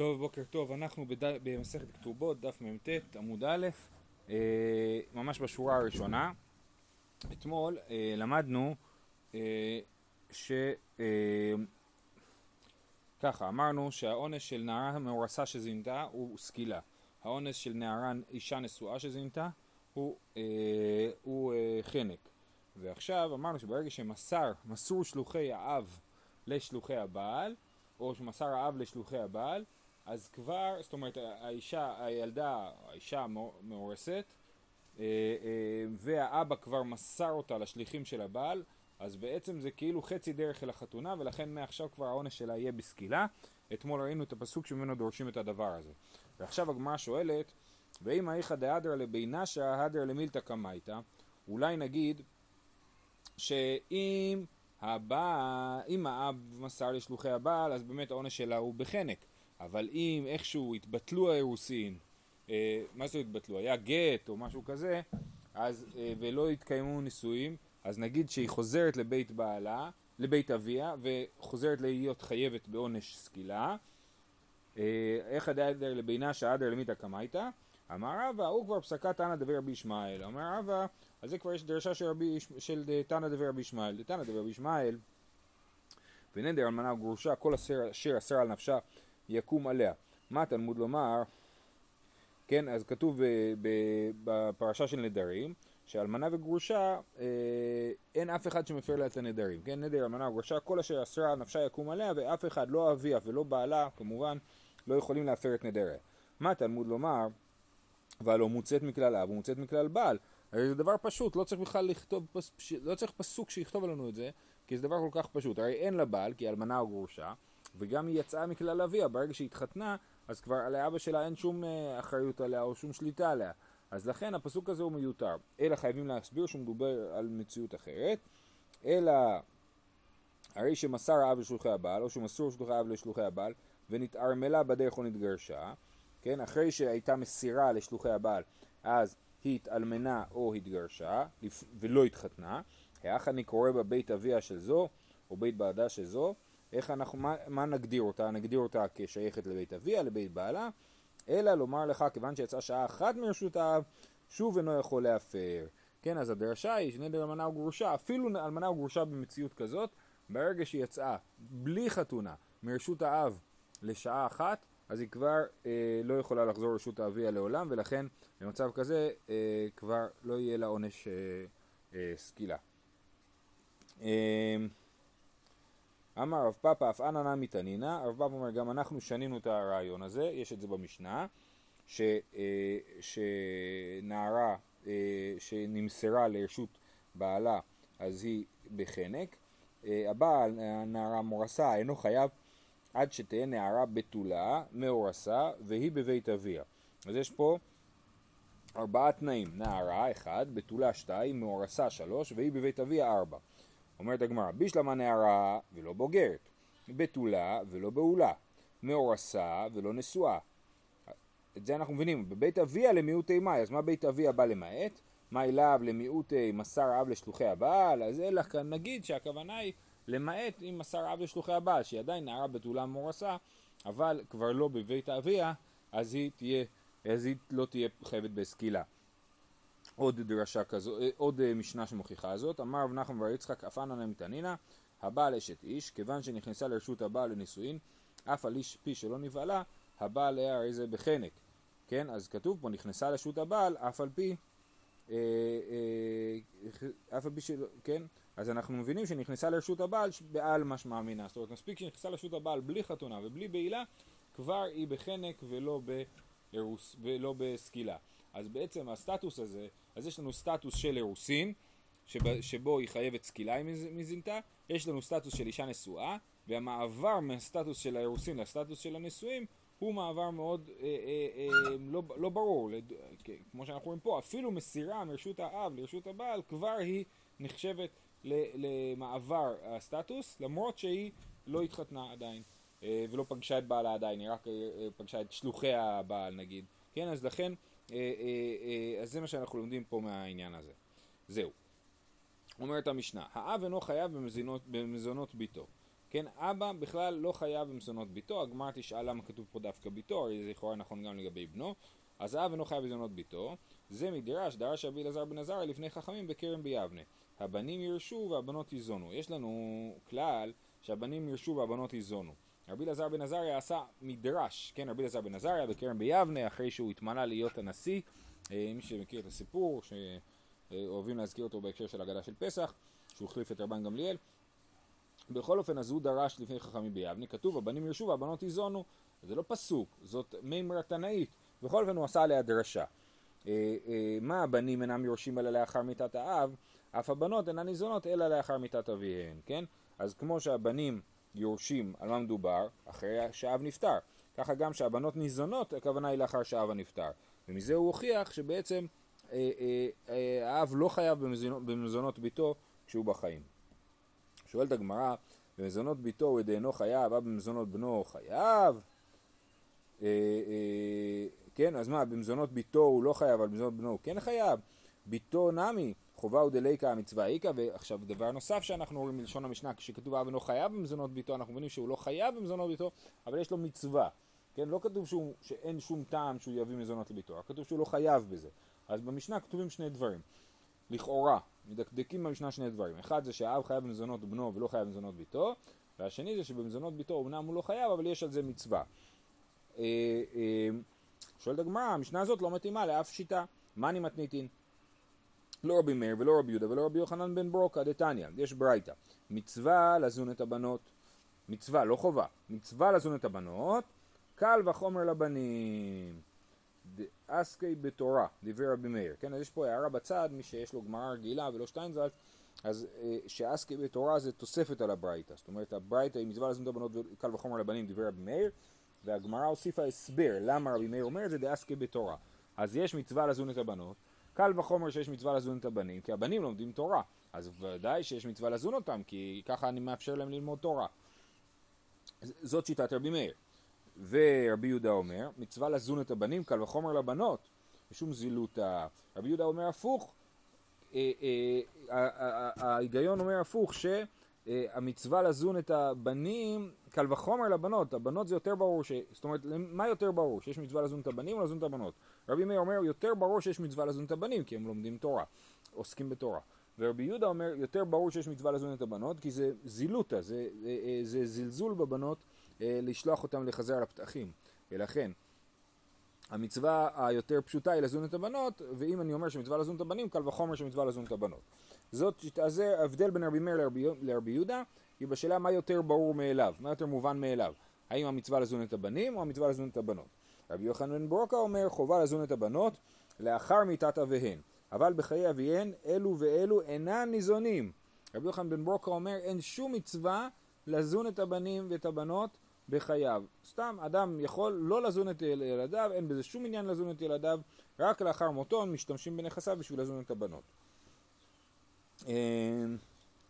טוב, בוקר טוב, אנחנו בד... במסכת כתובות, דף מ"ט, עמוד א', אה, ממש בשורה הראשונה. אתמול אה, למדנו אה, ש... אה, ככה, אמרנו שהעונש של נערה מאורסה שזינתה הוא סקילה. העונש של נערה אישה נשואה שזינתה הוא, אה, הוא אה, חנק. ועכשיו אמרנו שברגע שמסר, מסרו שלוחי האב לשלוחי הבעל, או שמסר האב לשלוחי הבעל, אז כבר, זאת אומרת, האישה, הילדה, האישה מאורסת, אה, אה, והאבא כבר מסר אותה לשליחים של הבעל, אז בעצם זה כאילו חצי דרך אל החתונה, ולכן מעכשיו כבר העונש שלה יהיה בסקילה. אתמול ראינו את הפסוק שממנו דורשים את הדבר הזה. ועכשיו הגמרא שואלת, ואם האיכא דהדר לבינה הדר למילתא קמייתא, אולי נגיד שאם הבעל, האב מסר לשלוחי הבעל, אז באמת העונש שלה הוא בחנק. אבל אם איכשהו התבטלו האירוסין, אה, מה זה התבטלו? היה גט או משהו כזה, אז, אה, ולא התקיימו נישואים, אז נגיד שהיא חוזרת לבית בעלה, לבית אביה, וחוזרת להיות חייבת בעונש סקילה. אה, איך הדאדר לבינה שעדר למיתא קמייתא? אמר רבא, הוא כבר פסקה תנא דבי רבי ישמעאל. אמר רבא, אז זה כבר יש דרשה של, רבי, של תנא דבי רבי ישמעאל. תנא דבי רבי ישמעאל, ונדר אלמנה וגרושה, כל אשר אסר על נפשה יקום עליה. מה התלמוד לומר? כן, אז כתוב בפרשה של נדרים, שאלמנה וגרושה, אה, אין אף אחד שמפר לה את הנדרים. כן, נדר, אלמנה וגרושה, כל אשר אסרה נפשה יקום עליה, ואף אחד, לא אביה ולא בעלה, כמובן, לא יכולים להפר את נדריה. מה התלמוד לומר? והלא מוצאת מכלל אב ומוצאת מכלל בעל. הרי זה דבר פשוט, לא צריך בכלל לכתוב, לא צריך פסוק שיכתוב לנו את זה, כי זה דבר כל כך פשוט. הרי אין לה בעל, כי אלמנה או גרושה, וגם היא יצאה מכלל אביה, ברגע שהיא התחתנה, אז כבר לאבא שלה אין שום אה, אחריות עליה או שום שליטה עליה. אז לכן הפסוק הזה הוא מיותר. אלא חייבים להסביר שהוא מדובר על מציאות אחרת, אלא הרי שמסר האב לשלוחי הבעל, או שמסור שלוחי האב לשלוחי הבעל, ונתערמלה בדרך או נתגרשה, כן, אחרי שהייתה מסירה לשלוחי הבעל, אז היא התאלמנה או התגרשה, ולא התחתנה, האח אני קורא בבית אביה של זו, או בית בעדה של זו, איך אנחנו, מה, מה נגדיר אותה? נגדיר אותה כשייכת לבית אביה, לבית בעלה, אלא לומר לך, כיוון שיצאה שעה אחת מרשות האב, שוב אינו יכול להפר. כן, אז הדרשה היא שנדר אלמנה וגרושה, אפילו אלמנה וגרושה במציאות כזאת, ברגע שהיא יצאה בלי חתונה מרשות האב לשעה אחת, אז היא כבר אה, לא יכולה לחזור לרשות האביה לעולם, ולכן במצב כזה אה, כבר לא יהיה לה עונש אה, אה, סקילה. אה, אמר רב פאפא אף אנא נמי תנינא, רב פאפא אומר גם אנחנו שנינו את הרעיון הזה, יש את זה במשנה, ש, אה, שנערה אה, שנמסרה לרשות בעלה אז היא בחנק, אה, הבעל, הנערה מורסה, אינו חייב עד שתהיה נערה בתולה, מאורסה, והיא בבית אביה. אז יש פה ארבעה תנאים, נערה אחד, בתולה שתיים, מאורסה שלוש, והיא בבית אביה ארבע. אומרת הגמרא, בישלמה נערה ולא בוגרת, בתולה ולא בעולה, מאורסה ולא נשואה. את זה אנחנו מבינים, בבית אביה למיעוטי מאי, אז מה בית אביה בא למעט? מאי לאו למיעוטי מסר אב לשלוחי הבעל, אז אלא כאן נגיד שהכוונה היא למעט אם מסר אב לשלוחי הבעל, שהיא עדיין נערה בתולה מאורסה, אבל כבר לא בבית אביה, אז היא תהיה, אז היא לא תהיה חייבת בסקילה. עוד דרשה כזו, אה, עוד אה, משנה שמוכיחה זאת, אמר רב נחמן בר יצחק אף אנא מתנינא, הבעל אשת איש, כיוון שנכנסה לרשות הבעל לנישואין, אף על איש פי שלא נבהלה, הבעל היה הרי זה בחנק, כן? אז כתוב פה נכנסה לרשות הבעל, אף על פי, אה, אה, אף על פי שלא, כן? אז אנחנו מבינים שנכנסה לרשות הבעל בעל משמע מינה, זאת אומרת מספיק שנכנסה לרשות הבעל בלי חתונה ובלי בעילה, כבר היא בחנק ולא, באירוס, ולא בסקילה. אז בעצם הסטטוס הזה, אז יש לנו סטטוס של אירוסין, שב, שבו היא חייבת סקילה אם מזינתה, יש לנו סטטוס של אישה נשואה, והמעבר מהסטטוס של האירוסין לסטטוס של הנשואים הוא מעבר מאוד אה, אה, אה, לא, לא ברור, לד, כמו שאנחנו רואים פה, אפילו מסירה מרשות האב לרשות הבעל, כבר היא נחשבת למעבר הסטטוס, למרות שהיא לא התחתנה עדיין, אה, ולא פגשה את בעלה עדיין, היא רק אה, פגשה את שלוחי הבעל נגיד, כן, אז לכן אה, אה, אה, אז זה מה שאנחנו לומדים פה מהעניין הזה. זהו. אומרת המשנה, האב אינו חייב במזונות, במזונות ביתו. כן, אבא בכלל לא חייב במזונות ביתו, הגמרא תשאל למה כתוב פה דווקא ביתו, הרי זה לכאורה נכון גם לגבי בנו, אז אב אינו חייב במזונות ביתו, זה מדרש, דרש רבי אלעזר בן עזריה לפני חכמים בכרם ביבנה. הבנים ירשו והבנות ייזונו. יש לנו כלל שהבנים ירשו והבנות ייזונו. רבי אלעזר בן עזריה עשה מדרש, כן, רבי אלעזר בן עזריה בכרם ביבנה, אחרי שהוא התמנה להיות הנשיא, אה, מי שמכיר את הסיפור, שאוהבים להזכיר אותו בהקשר של הגדה של פסח, שהוא החליף את רבן גמליאל. בכל אופן, אז הוא דרש לפני חכמים ביבנה, כתוב הבנים ירשו והבנות ייזונו. זה לא פסוק, זאת מימרה תנאית. בכל אופן הוא עשה עליה דרשה. אה, אה, מה הבנים אינם יורשים אלא לאחר מיתת האב, אף הבנות אינן ניזונות אלא לאחר מיתת אביהן, כן? אז כמו שהבנים יורשים על מה מדובר, אחרי שהאב נפטר, ככה גם שהבנות ניזונות, הכוונה היא לאחר שהאב הנפטר. ומזה הוא הוכיח שבעצם אה, אה, אה, האב לא חייב במזונות, במזונות ביתו כשהוא בחיים. שואלת הגמרא, במזונות ביתו הוא אינו חייב, אב במזונות בנו חייב? אה, אה, כן, אז מה, במזונות ביתו הוא לא חייב, אבל במזונות בנו הוא כן חייב? ביתו נמי, חובה ודליקה המצווה איכא, ועכשיו דבר נוסף שאנחנו רואים מלשון המשנה, כשכתוב אב אינו חייב במזונות ביתו, אנחנו מבינים שהוא לא חייב במזונות ביתו, אבל יש לו מצווה. כן, לא כתוב שהוא, שאין שום טעם שהוא יביא מזונות לביתו, רק כתוב שהוא לא חייב בזה. אז במשנה כתובים שני דברים. לכאורה, מדקדקים במשנה שני דברים. אחד זה שהאב חייב במזונות בנו ולא חייב במזונות ביתו, והשני זה שבמזונות ביתו אמנם הוא לא חייב, אבל יש על זה מצווה. אה, אה, שואלת הגמרא, המשנה הזאת לא מתאימה לאף שיטה. מה אני מתניתין? לא רבי מאיר ולא רבי יהודה ולא רבי יוחנן בן ברוקה דתניא, יש ברייתא. מצווה לזון את הבנות, מצווה, לא חובה, מצווה לזון את הבנות, קל וחומר לבנים. דאסקי בתורה, דברי רבי מאיר. כן, אז יש פה הערה בצד, מי שיש לו גמרא רגילה ולא שטיינזלץ, אז אה, שאסקי בתורה זה תוספת על הברייתא. זאת אומרת, הברייתא היא מצווה לזון את הבנות וקל וחומר לבנים, דברי רבי מאיר, והגמרא הוסיפה הסבר למה רבי מאיר אומר את זה דאסקי בתורה. אז יש מצווה לזון את הבנות, קל וחומר שיש מצווה לזון את הבנים, כי הבנים לומדים תורה. אז ודאי שיש מצווה לזון אותם, כי ככה אני מאפשר להם ללמוד תורה. זאת שיטת רבי מאיר. ורבי יהודה אומר, מצווה לזון את הבנים, קל וחומר לבנות, משום ה... רבי יהודה אומר הפוך, אה, אה, ההיגיון אומר הפוך, שהמצווה לזון את הבנים, קל וחומר לבנות, הבנות זה יותר ברור, ש... זאת אומרת, מה יותר ברור, שיש מצווה לזון את הבנים או לזון את הבנות? רבי מאיר אומר, יותר ברור שיש מצווה לזון את הבנים, כי הם לומדים תורה, עוסקים בתורה. ורבי יהודה אומר, יותר ברור שיש מצווה לזון את הבנות, כי זה זילותא, זה, זה, זה זלזול בבנות אה, לשלוח אותם לחזר על הפתחים. ולכן, המצווה היותר פשוטה היא לזון את הבנות, ואם אני אומר שמצווה לזון את הבנים, קל וחומר שמצווה לזון את הבנות. זאת, זה ההבדל בין רבי מאיר לרבי, לרבי יהודה, היא בשאלה מה יותר ברור מאליו, מה יותר מובן מאליו. האם המצווה לזון את הבנים או המצווה לזון את הבנות. רבי יוחנן בן ברוקה אומר חובה לזון את הבנות לאחר מיתת אביהן, אבל בחיי אביהן אלו ואלו אינן ניזונים. רבי יוחנן בן ברוקה אומר אין שום מצווה לזון את הבנים ואת הבנות בחייו. סתם, אדם יכול לא לזון את ילדיו, אין בזה שום עניין לזון את ילדיו, רק לאחר מותו משתמשים בנכסיו בשביל לזון את הבנות. אמ,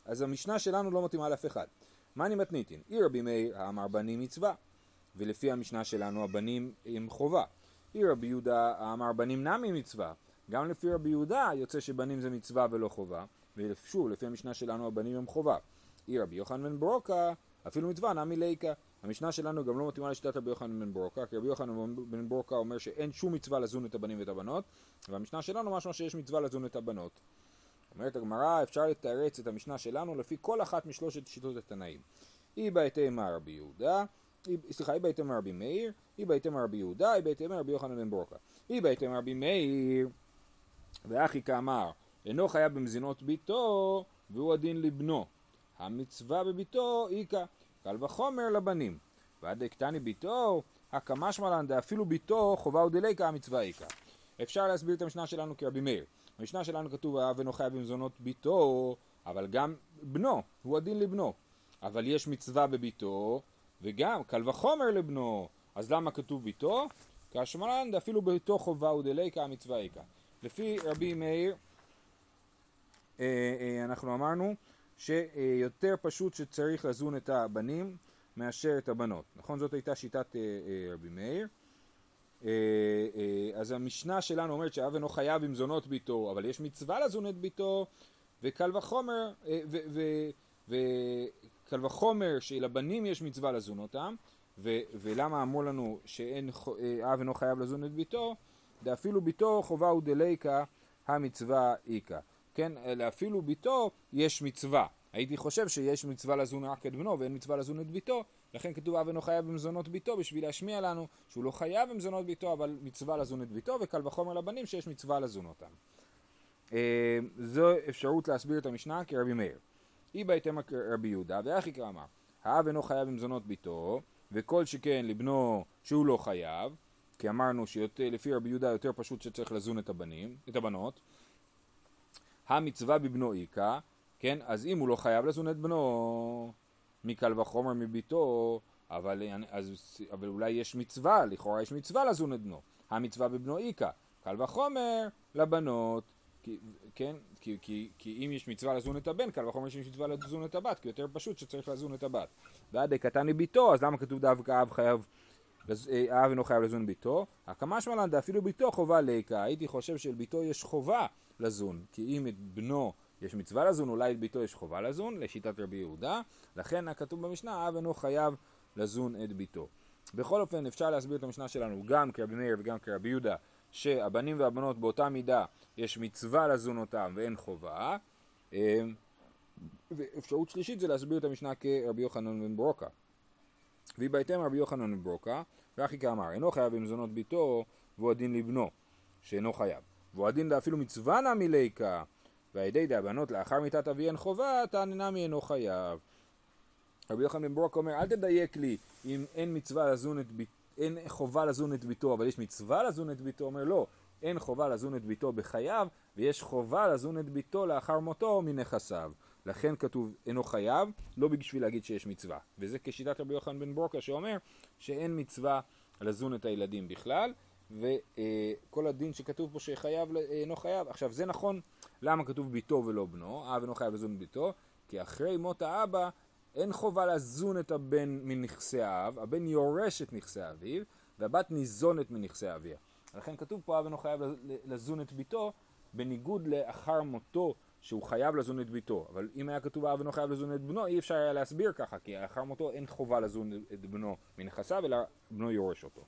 אז המשנה שלנו לא מתאימה לאף אחד. מה אני מתניתין? אי רבי מאיר האמר בנים מצווה, ולפי המשנה שלנו הבנים הם חובה. אי רבי יהודה האמר בנים נמי מצווה, גם לפי רבי יהודה יוצא שבנים זה מצווה ולא חובה, ושוב, לפי המשנה שלנו הבנים הם חובה. אי רבי יוחנן בן ברוקה אפילו מצווה נמי ליקה. המשנה שלנו גם לא מתאימה לשיטת רבי יוחנן בן ברוקה, כי רבי יוחנן בן ברוקה אומר שאין שום מצווה לזון את הבנים ואת הבנות, והמשנה שלנו משמע שיש מצווה לזון את הבנות. אומרת הגמרא, אפשר לתרץ את המשנה שלנו לפי כל אחת משלושת שיטות התנאים. אי בהתאמה רבי יהודה, סליחה, אי בהתאמה רבי מאיר, אי בהתאמה רבי יהודה, אי בהתאמה רבי יוחנן בן ברוקה. אי בהתאמה רבי מאיר, ואחי כאמר, אינו חייב במזינות ביתו, והוא הדין לבנו. המצווה בביתו איכא. קל וחומר לבנים. ועד דקטני ביתו, הקמשמע לן דאפילו ביתו חובה ודליקה המצווה איכא. אפשר להסביר את המשנה שלנו כרבי מאיר. במשנה שלנו כתוב האב אינו חייב במזונות ביתו, אבל גם בנו, הוא הדין לבנו. אבל יש מצווה בביתו, וגם קל וחומר לבנו. אז למה כתוב ביתו? כשמלן דאפילו ביתו חובה ודליקה המצווה איכא. לפי רבי מאיר, אה, אה, אנחנו אמרנו שיותר פשוט שצריך לזון את הבנים מאשר את הבנות. נכון? זאת הייתה שיטת אה, רבי מאיר. אה, אז המשנה שלנו אומרת שאב אינו חייב עם זונות ביתו, אבל יש מצווה לזון את ביתו, וקל וחומר, קל וחומר שלבנים יש מצווה לזון אותם, ו, ולמה אמרו לנו שאין אה, אב אינו חייב לזון את ביתו, דאפילו ביתו חובה הוא דליקה המצווה איכה. כן, לאפילו ביתו יש מצווה. הייתי חושב שיש מצווה לזון רק את בנו ואין מצווה לזון את ביתו, לכן כתוב אב אינו חייב במזונות ביתו בשביל להשמיע לנו שהוא לא חייב במזונות ביתו אבל מצווה לזון את ביתו וקל וחומר לבנים שיש מצווה לזון אותם. אה, זו אפשרות להסביר את המשנה כרבי מאיר. אי בהתאם רבי יהודה ואחי כאמר האב אינו חייב במזונות ביתו וכל שכן לבנו שהוא לא חייב כי אמרנו שלפי רבי יהודה יותר פשוט שצריך לזון את הבנים, את הבנות המצווה בבנו איכה כן, אז אם הוא לא חייב לזון את בנו מקל וחומר מביתו, אבל, אז, אבל אולי יש מצווה, לכאורה יש מצווה לזון את בנו. המצווה בבנו איכה, קל וחומר לבנות, כי, כן, כי, כי, כי אם יש מצווה לזון את הבן, קל וחומר שיש מצווה לזון את הבת, כי יותר פשוט שצריך לזון את הבת. ועד קטן לביתו, אז למה כתוב דווקא אב חייב, אה, אב אינו חייב לזון ביתו? הקמה שמלן דאפילו ביתו חובה ליקה, הייתי חושב שלביתו יש חובה לזון, כי אם את בנו יש מצווה לזון, אולי את ביתו יש חובה לזון, לשיטת רבי יהודה, לכן הכתוב במשנה, אב אינו חייב לזון את ביתו. בכל אופן, אפשר להסביר את המשנה שלנו גם כרבי מאיר וגם כרבי יהודה, שהבנים והבנות באותה מידה יש מצווה לזון אותם ואין חובה. אמ, ואפשרות שלישית זה להסביר את המשנה כרבי יוחנן בן ברוקה. והיא בהתאם רבי יוחנן בן ברוקה, ואחי כאמר, אינו חייב במזונות ביתו, והוא הדין לבנו, שאינו חייב. והוא הדין לאפילו מצווה נמי ליקה, והידי דהבנות לאחר מיתת אביהן חובה, תעננה אינו חייב. רבי יוחנן בן ברוק אומר, אל תדייק לי אם אין מצווה לזון את ביתו, אין חובה לזון את ביתו, אבל יש מצווה לזון את ביתו, אומר לא, אין חובה לזון את ביתו בחייו, ויש חובה לזון את ביתו לאחר מותו מנכסיו. לכן כתוב אינו חייב, לא בשביל להגיד שיש מצווה. וזה כשיטת רבי יוחנן בן ברוקה שאומר שאין מצווה לזון את הילדים בכלל, וכל הדין שכתוב פה שחייב אינו חייב. עכשיו זה נכון למה כתוב ביתו ולא בנו, אב אינו חייב לזון ביתו, כי אחרי מות האבא אין חובה לזון את הבן מנכסי האב, הבן יורש את נכסי אביו, והבת ניזונת מנכסי אביה. לכן כתוב פה אב אינו חייב לזון את ביתו, בניגוד לאחר מותו שהוא חייב לזון את ביתו. אבל אם היה כתוב אב אינו חייב לזון את בנו, אי אפשר היה להסביר ככה, כי לאחר מותו אין חובה לזון את בנו מנכסיו, אלא בנו יורש אותו.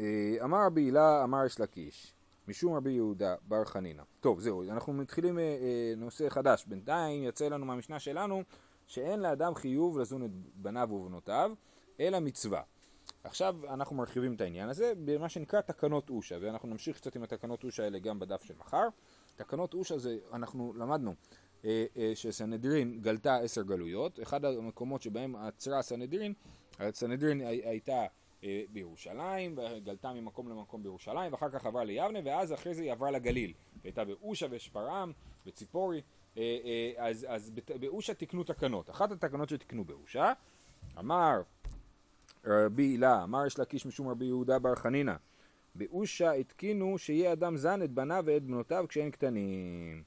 אה, אמר רבי הילה, אמר יש לקיש. משום רבי יהודה בר חנינא. טוב, זהו, אנחנו מתחילים אה, אה, נושא חדש. בינתיים יצא לנו מהמשנה שלנו שאין לאדם חיוב לזון את בניו ובנותיו, אלא מצווה. עכשיו אנחנו מרחיבים את העניין הזה במה שנקרא תקנות אושה, ואנחנו נמשיך קצת עם התקנות אושה האלה גם בדף של מחר. תקנות אושה זה, אנחנו למדנו שסנהדרין גלתה עשר גלויות, אחד המקומות שבהם עצרה סנהדרין, הסנהדרין הייתה בירושלים, וגלתה ממקום למקום בירושלים, ואחר כך עברה ליבנה, ואז אחרי זה היא עברה לגליל. היא הייתה באושה ושפרעם וציפורי, אה, אה, אז, אז באושה תיקנו תקנות. אחת התקנות שתיקנו באושה, אמר רבי הילה, אמר יש להקיש משום רבי יהודה בר חנינא, באושה התקינו שיהיה אדם זן את בניו ואת בנותיו כשהם קטנים.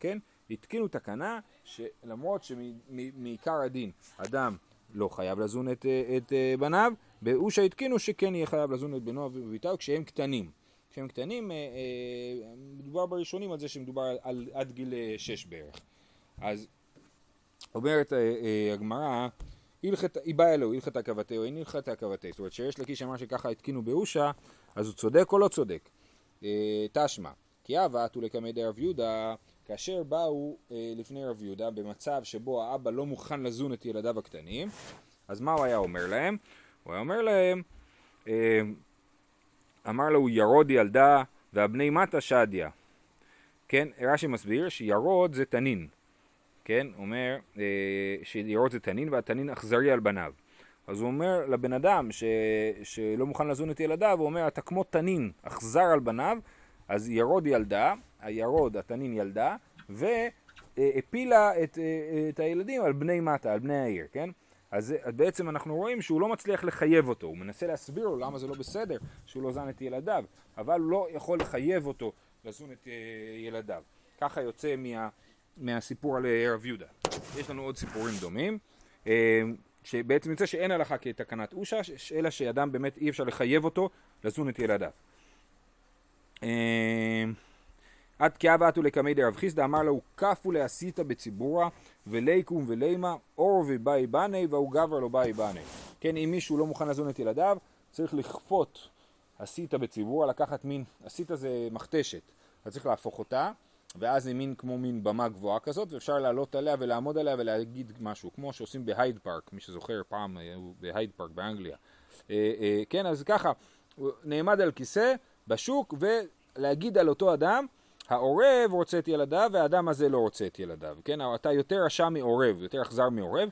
כן? התקינו תקנה שלמרות שמעיקר הדין אדם לא חייב לזון את, את בניו, באושה התקינו שכן יהיה חייב לזון את בנו וביתיו כשהם קטנים. כשהם קטנים, אה, אה, מדובר בראשונים על זה שמדובר על, על עד גיל אה, שש בערך. אז אומרת הגמרא, היא באה אלוהו, הלכתה כבתהו, אין הלכתה כבתהו. זאת אומרת שיש לקיש אמר שככה התקינו באושה, אז הוא צודק או לא צודק? תשמע, כי אבא אתו לקמא רב יהודה, כאשר באו לפני רב יהודה במצב שבו האבא לא מוכן לזון את ילדיו הקטנים, אז מה הוא היה אומר להם? הוא היה אומר להם, אה, אמר לו ירוד ילדה והבני מטה שדיה. כן, רש"י מסביר שירוד זה תנין. כן, אומר אה, שירוד זה תנין והתנין אכזרי על בניו. אז הוא אומר לבן אדם ש, שלא מוכן לזון את ילדיו, הוא אומר אתה כמו תנין, אכזר על בניו, אז ירוד ילדה, הירוד, התנין ילדה, והפילה את, אה, את הילדים על בני מטה, על בני העיר, כן? אז בעצם אנחנו רואים שהוא לא מצליח לחייב אותו, הוא מנסה להסביר לו למה זה לא בסדר שהוא לא זן את ילדיו, אבל הוא לא יכול לחייב אותו לזון את אה, ילדיו. ככה יוצא מה, מהסיפור על אה, רב יהודה. יש לנו עוד סיפורים דומים, אה, שבעצם יוצא שאין הלכה כתקנת אושה, אלא שאדם באמת אי אפשר לחייב אותו לזון את ילדיו. עד כאב עטו לקמי דרב חיסדא אמר לו כפו להסיתא בציבורה וליקום ולימה אור ובאי בני והוא גבר לו באי בני. כן, אם מישהו לא מוכן לזון את ילדיו, צריך לכפות הסיתא בציבורה, לקחת מין, הסיתא זה מכתשת, אז צריך להפוך אותה, ואז זה מין כמו מין במה גבוהה כזאת, ואפשר לעלות עליה ולעמוד עליה ולהגיד משהו, כמו שעושים בהייד פארק, מי שזוכר פעם בהייד פארק באנגליה. אה, אה, כן, אז ככה, נעמד על כיסא בשוק ולהגיד על אותו אדם העורב רוצה את ילדיו והאדם הזה לא רוצה את ילדיו, כן? אתה יותר רשע מעורב, יותר אכזר מעורב.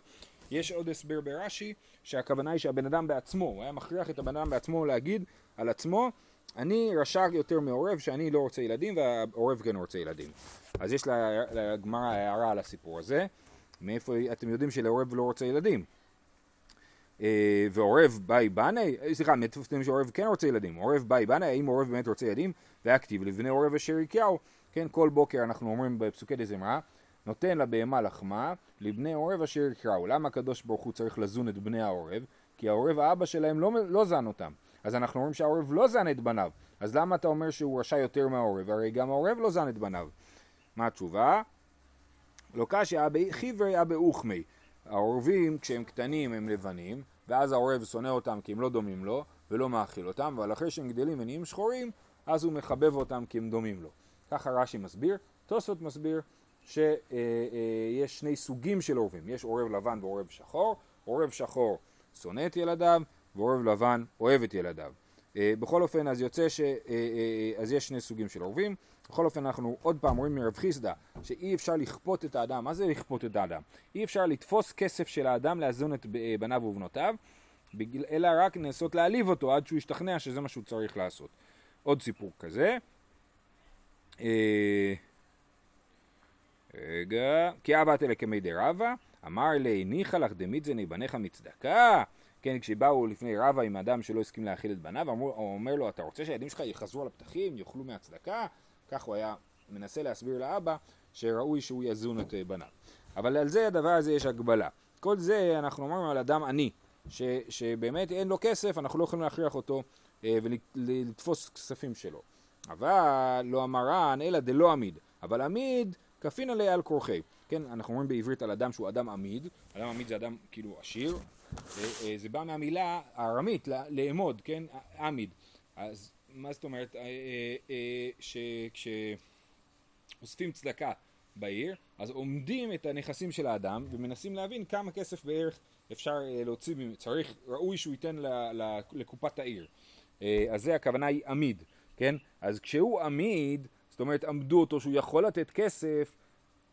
יש עוד הסבר ברש"י שהכוונה היא שהבן אדם בעצמו, הוא היה מכריח את הבן אדם בעצמו להגיד על עצמו אני רשע יותר מעורב שאני לא רוצה ילדים והעורב כן רוצה ילדים. אז יש לגמרא הערה על הסיפור הזה, מאיפה אתם יודעים שלעורב לא רוצה ילדים. אה, ועורב באי בני, אה, סליחה, אתם שעורב כן רוצה ילדים, עורב באי בני, האם עורב באמת רוצה ילדים? והכתיב לבני עורב אשר יקראו, כן, כל בוקר אנחנו אומרים בפסוקי דזמרה, נותן לבהמה לחמה, לבני עורב אשר יקראו. למה הקדוש ברוך הוא צריך לזון את בני העורב? כי העורב האבא שלהם לא, לא זן אותם. אז אנחנו אומרים שהעורב לא זן את בניו. אז למה אתה אומר שהוא רשע יותר מהעורב? הרי גם העורב לא זן את בניו. מה התשובה? לא קשיא אבי חיברי אבי אוכמי. העורבים כשהם קטנים הם לבנים, ואז העורב שונא אותם כי הם לא דומים לו, ולא מאכיל אותם, אבל אחרי שהם גדלים ונהיים שחורים, אז הוא מחבב אותם כי הם דומים לו. ככה רש"י מסביר. תוספות מסביר שיש אה, אה, שני סוגים של עורבים, יש עורב לבן ועורב שחור, עורב שחור שונא את ילדיו, ועורב לבן אוהב את ילדיו. אה, בכל אופן, אז יוצא ש... אז יש שני סוגים של עורבים. בכל אופן, אנחנו עוד פעם רואים מרב חיסדא, שאי אפשר לכפות את האדם. מה זה לכפות את האדם? אי אפשר לתפוס כסף של האדם לאזון את בניו ובנותיו, אלא רק לנסות להעליב אותו עד שהוא ישתכנע שזה מה שהוא צריך לעשות. עוד סיפור כזה. רגע, כי אבא תלה כמי דרבה, אמר לי, ניחא לך דמיתזני בניך מצדקה. כן, כשבאו לפני רבה עם אדם שלא הסכים להאכיל את בניו, הוא אומר לו, אתה רוצה שהילדים שלך יחזרו על הפתחים, יאכלו מהצדקה? כך הוא היה מנסה להסביר לאבא שראוי שהוא יזון את אה, בניו. אבל על זה, הדבר הזה יש הגבלה. כל זה אנחנו אומרים על אדם עני, ש, שבאמת אין לו כסף, אנחנו לא יכולים להכריח אותו אה, ולתפוס כספים שלו. אבל לא אמרן, אלא דלא עמיד. אבל עמיד, כפין עליה על כורחי. כן, אנחנו אומרים בעברית על אדם שהוא אדם עמיד, אדם עמיד זה אדם כאילו עשיר, אה, זה בא מהמילה הארמית, לאמוד, כן, עמיד. אז מה זאת אומרת, אה, אה, שכשאוספים צדקה בעיר, אז עומדים את הנכסים של האדם ומנסים להבין כמה כסף בערך אפשר להוציא, צריך, ראוי שהוא ייתן לקופת העיר. אז זה הכוונה היא עמיד, כן? אז כשהוא עמיד, זאת אומרת עמדו אותו שהוא יכול לתת כסף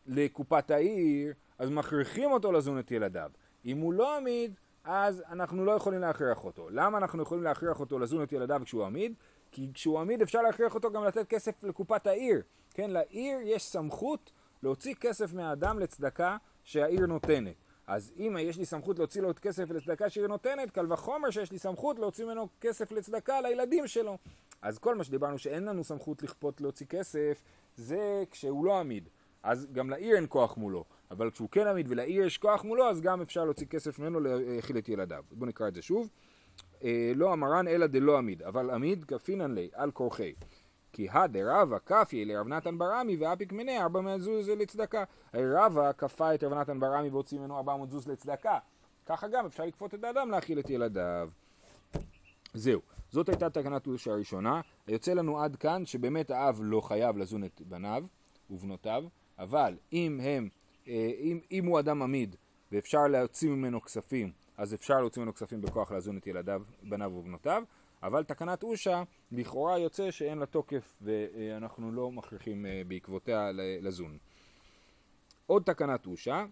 לקופת העיר, אז מכריחים אותו לזון את ילדיו. אם הוא לא עמיד, אז אנחנו לא יכולים להכריח אותו. למה אנחנו יכולים להכריח אותו לזון את ילדיו כשהוא עמיד? כי כשהוא עמיד אפשר להכריח אותו גם לתת כסף לקופת העיר. כן, לעיר יש סמכות להוציא כסף מהאדם לצדקה שהעיר נותנת. אז אם יש לי סמכות להוציא לו את כסף לצדקה שהעיר נותנת, קל וחומר שיש לי סמכות להוציא ממנו כסף לצדקה לילדים שלו. אז כל מה שדיברנו שאין לנו סמכות לכפות להוציא כסף, זה כשהוא לא עמיד. אז גם לעיר אין כוח מולו. אבל כשהוא כן עמיד ולעיר יש כוח מולו, אז גם אפשר להוציא כסף ממנו להאכיל את ילדיו. בואו נקרא את זה שוב. אה, לא אמרן אלא דלא עמיד, אבל עמיד כפינן לי, על כורחי. כי הדרבה כפי לרב נתן ברמי ואפיק מנה ארבע מאות זוז לצדקה. רבא כפה את רב נתן ברמי והוציא ממנו ארבע מאות זוז לצדקה. ככה גם אפשר לכפות את האדם להאכיל את ילדיו. זהו, זאת הייתה תקנת אושה הראשונה. יוצא לנו עד כאן שבאמת האב לא חייב לזון את בניו ובנותיו, אבל אם הם אה, אם, אם הוא אדם עמיד ואפשר להוציא ממנו כספים, אז אפשר להוציא ממנו כספים בכוח לאזון את ילדיו, בניו ובנותיו, אבל תקנת אושה לכאורה יוצא שאין לה תוקף ואנחנו לא מכריחים אה, בעקבותיה לזון. עוד תקנת אושה,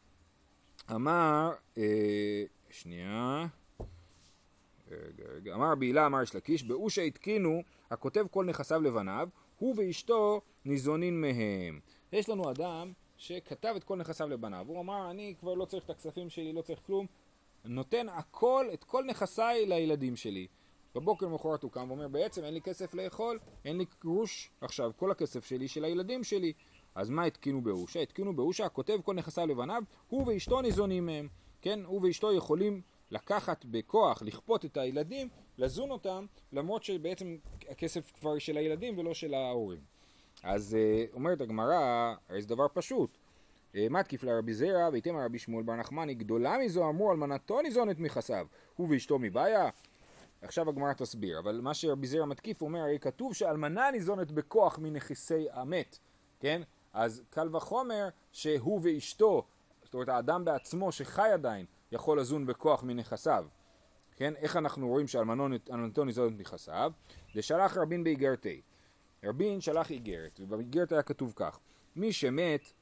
אמר, אה, שנייה, רגע, רגע, אמר בעילה אמר יש לקיש, באושה התקינו הכותב כל נכסיו לבניו, הוא ואשתו ניזונין מהם. יש לנו אדם שכתב את כל נכסיו לבניו. הוא אמר, אני כבר לא צריך את הכספים שלי, לא צריך כלום, נותן הכל, את כל נכסיי לילדים שלי. בבוקר למחרת הוא קם ואומר, בעצם אין לי כסף לאכול, אין לי גרוש עכשיו, כל הכסף שלי של הילדים שלי. אז מה התקינו באושה? התקינו באושה, כותב כל נכסיו לבניו, הוא ואשתו ניזונים מהם. כן, הוא ואשתו יכולים לקחת בכוח, לכפות את הילדים, לזון אותם, למרות שבעצם הכסף כבר של הילדים ולא של ההורים. אז אה, אומרת הגמרא, הרי זה דבר פשוט. אה, מתקיף לרבי זרע ויתמר רבי שמואל בר נחמני גדולה מזו אמרו אלמנתו ניזונת מחסיו הוא ואשתו מבעיה. עכשיו הגמרא תסביר אבל מה שרבי זרע מתקיף אומר הרי כתוב שאלמנה ניזונת בכוח מנכסי המת כן? אז קל וחומר שהוא ואשתו זאת אומרת האדם בעצמו שחי עדיין יכול לזון בכוח מנכסיו כן? איך אנחנו רואים שאלמנתו ניזונת מחסיו דשלח רבין באיגרתי. רבין שלח איגרת ובאיגרת היה כתוב כך מי שמת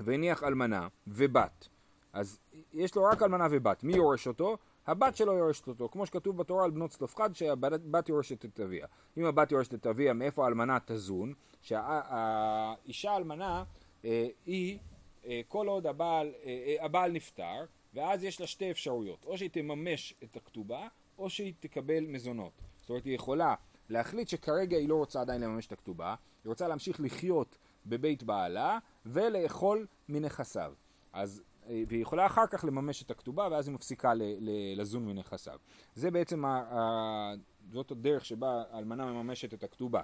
והניח אלמנה ובת. אז יש לו רק אלמנה ובת. מי יורש אותו? הבת שלו יורשת אותו, כמו שכתוב בתורה על בנות צלופחד שהבת יורשת את אביה. אם הבת יורשת את אביה, מאיפה האלמנה תזון? שהאישה האלמנה אה, היא, אה, כל עוד הבעל, אה, הבעל נפטר, ואז יש לה שתי אפשרויות, או שהיא תממש את הכתובה, או שהיא תקבל מזונות. זאת אומרת, היא יכולה להחליט שכרגע היא לא רוצה עדיין לממש את הכתובה, היא רוצה להמשיך לחיות בבית בעלה ולאכול מנכסיו. אז, אה, והיא יכולה אחר כך לממש את הכתובה ואז היא מפסיקה ל, ל, לזון מנכסיו. זה בעצם, ה, ה, זאת הדרך שבה האלמנה מממשת את הכתובה.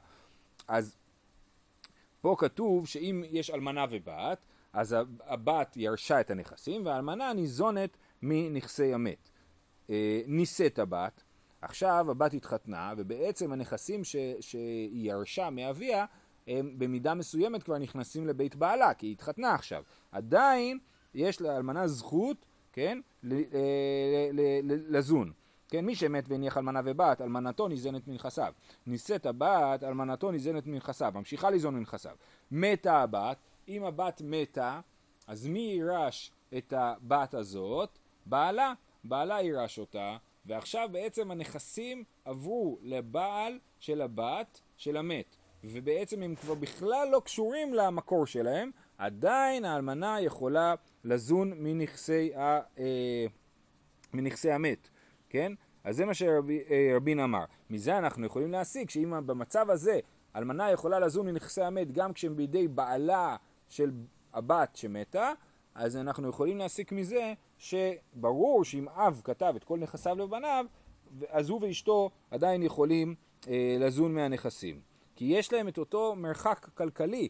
אז פה כתוב שאם יש אלמנה ובת, אז הבת ירשה את הנכסים והאלמנה ניזונת מנכסי המת. אה, נישאת הבת, עכשיו הבת התחתנה ובעצם הנכסים ש, שהיא ירשה מאביה הם במידה מסוימת כבר נכנסים לבית בעלה, כי היא התחתנה עכשיו. עדיין יש לאלמנה זכות, כן, לזון. כן, מי שמת והניח אלמנה ובת, אלמנתו ניזנת מנכסיו. נישאת הבת, אלמנתו ניזנת מנכסיו, ממשיכה ליזון מנכסיו. מתה הבת, אם הבת מתה, אז מי יירש את הבת הזאת? בעלה. בעלה יירש אותה, ועכשיו בעצם הנכסים עברו לבעל של הבת של המת. ובעצם הם כבר בכלל לא קשורים למקור שלהם, עדיין האלמנה יכולה לזון מנכסי, ה, אה, מנכסי המת, כן? אז זה מה שרבין אה, אמר. מזה אנחנו יכולים להסיק שאם במצב הזה אלמנה יכולה לזון מנכסי המת גם כשהם בידי בעלה של הבת שמתה, אז אנחנו יכולים להסיק מזה שברור שאם אב כתב את כל נכסיו לבניו, אז הוא ואשתו עדיין יכולים אה, לזון מהנכסים. כי יש להם את אותו מרחק כלכלי,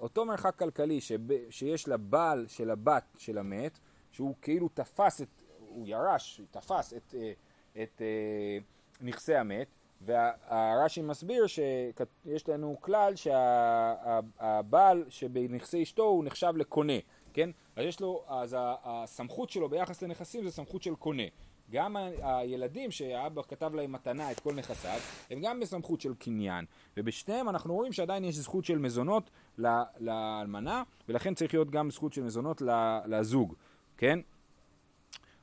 אותו מרחק כלכלי שב, שיש לבעל של הבת של המת, שהוא כאילו תפס את, הוא ירש, תפס את, אה, את, את אה, נכסי המת, והרש"י מסביר שיש לנו כלל שהבעל שבנכסי אשתו הוא נחשב לקונה, כן? אז יש לו, אז הסמכות שלו ביחס לנכסים זה סמכות של קונה. גם הילדים שהאבא כתב להם מתנה את כל נכסיו, הם גם בסמכות של קניין, ובשניהם אנחנו רואים שעדיין יש זכות של מזונות לאלמנה, ולכן צריך להיות גם זכות של מזונות לזוג, כן?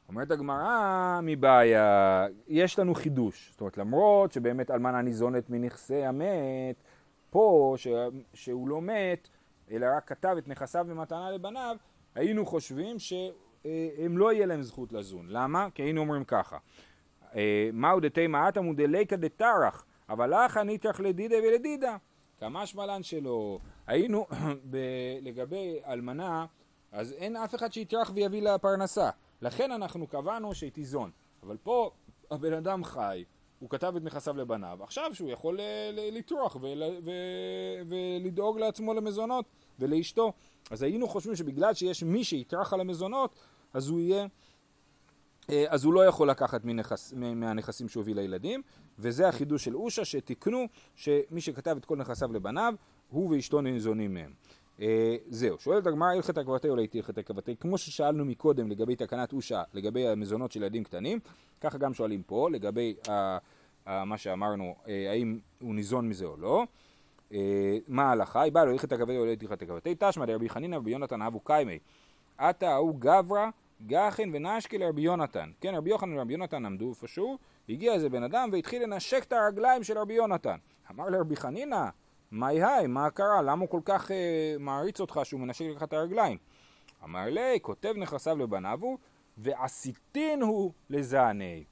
אומרת הגמרא, מבעיה, יש לנו חידוש, זאת אומרת למרות שבאמת אלמנה ניזונת מנכסי המת, פה ש... שהוא לא מת, אלא רק כתב את נכסיו במתנה לבניו, היינו חושבים ש... הם לא יהיה להם זכות לזון. למה? כי היינו אומרים ככה. אה, מהו דתי מעטה מודליקה דטרח, אבל לך ניתח לדידה ולדידה. כמה שמלן שלו. היינו, לגבי אלמנה, אז אין אף אחד שיטרח ויביא לה פרנסה. לכן אנחנו קבענו שהיא תיזון. אבל פה הבן אדם חי, הוא כתב את נכסיו לבניו, עכשיו שהוא יכול לטרוח ולדאוג לעצמו למזונות ולאשתו. אז היינו חושבים שבגלל שיש מי שיטרח על המזונות, אז הוא יהיה, אה, אז הוא לא יכול לקחת מנכס, מהנכסים שהוא הביא לילדים, וזה החידוש של אושה, שתיקנו שמי שכתב את כל נכסיו לבניו, הוא ואשתו ניזונים מהם. Uh, זהו, שואלת הגמרא הלכת עקבתי או להיטי הלכת עקבתי, כמו ששאלנו מקודם לגבי תקנת אושה, לגבי המזונות של ילדים קטנים, ככה גם שואלים פה לגבי מה שאמרנו, uh, האם הוא ניזון מזה או לא. Uh, מה ההלכה? היא באה הלכת עקבתי או להיטי הלכת עקבתי, תשמע דרבי חנינא ובי יונתן אבו קיימי, עתה ההוא גברא גחן ונשקי לרבי יונתן. כן, רבי יוחנן ורבי יונתן עמדו איפשהו, הגיע איזה בן אדם והתחיל לנשק את הרגליים של רבי יונתן. אמר לרבי חנינא, מהי היי, מה קרה? למה הוא כל כך אה, מעריץ אותך שהוא מנשק לך את הרגליים? אמר לי, כותב נכסיו לבניו הוא, ועשיתין הוא לזעני.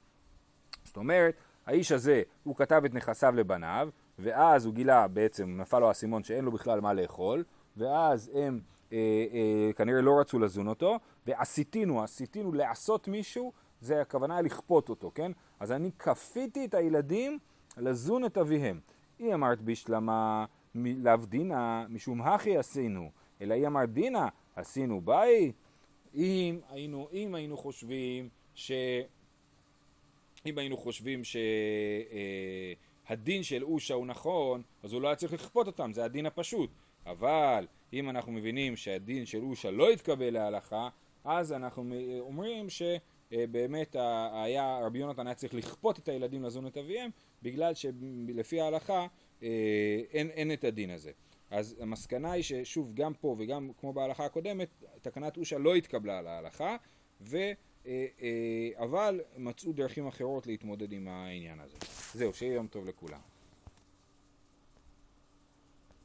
זאת אומרת, האיש הזה, הוא כתב את נכסיו לבניו, ואז הוא גילה, בעצם נפל לו האסימון שאין לו בכלל מה לאכול, ואז הם אה, אה, כנראה לא רצו לזון אותו, ועשיתינו, עשיתינו לעשות מישהו, זה הכוונה לכפות אותו, כן? אז אני כפיתי את הילדים לזון את אביהם. היא אמרת בשלמה, לאו דינא משום הכי עשינו, אלא היא אמר דינא עשינו ביי. אם היינו, אם היינו חושבים ש... אם היינו חושבים שהדין אה, של אושה הוא נכון, אז הוא לא היה צריך לכפות אותם, זה הדין הפשוט. אבל אם אנחנו מבינים שהדין של אושה לא התקבל להלכה, אז אנחנו אומרים שבאמת היה, רבי יונתן היה צריך לכפות את הילדים לזון את אביהם, בגלל שלפי ההלכה אה, אין, אין את הדין הזה. אז המסקנה היא ששוב, גם פה וגם כמו בהלכה הקודמת, תקנת אושה לא התקבלה על ההלכה, ו... אה, אה, אבל מצאו דרכים אחרות להתמודד עם העניין הזה. זהו, שיהיה יום טוב לכולם.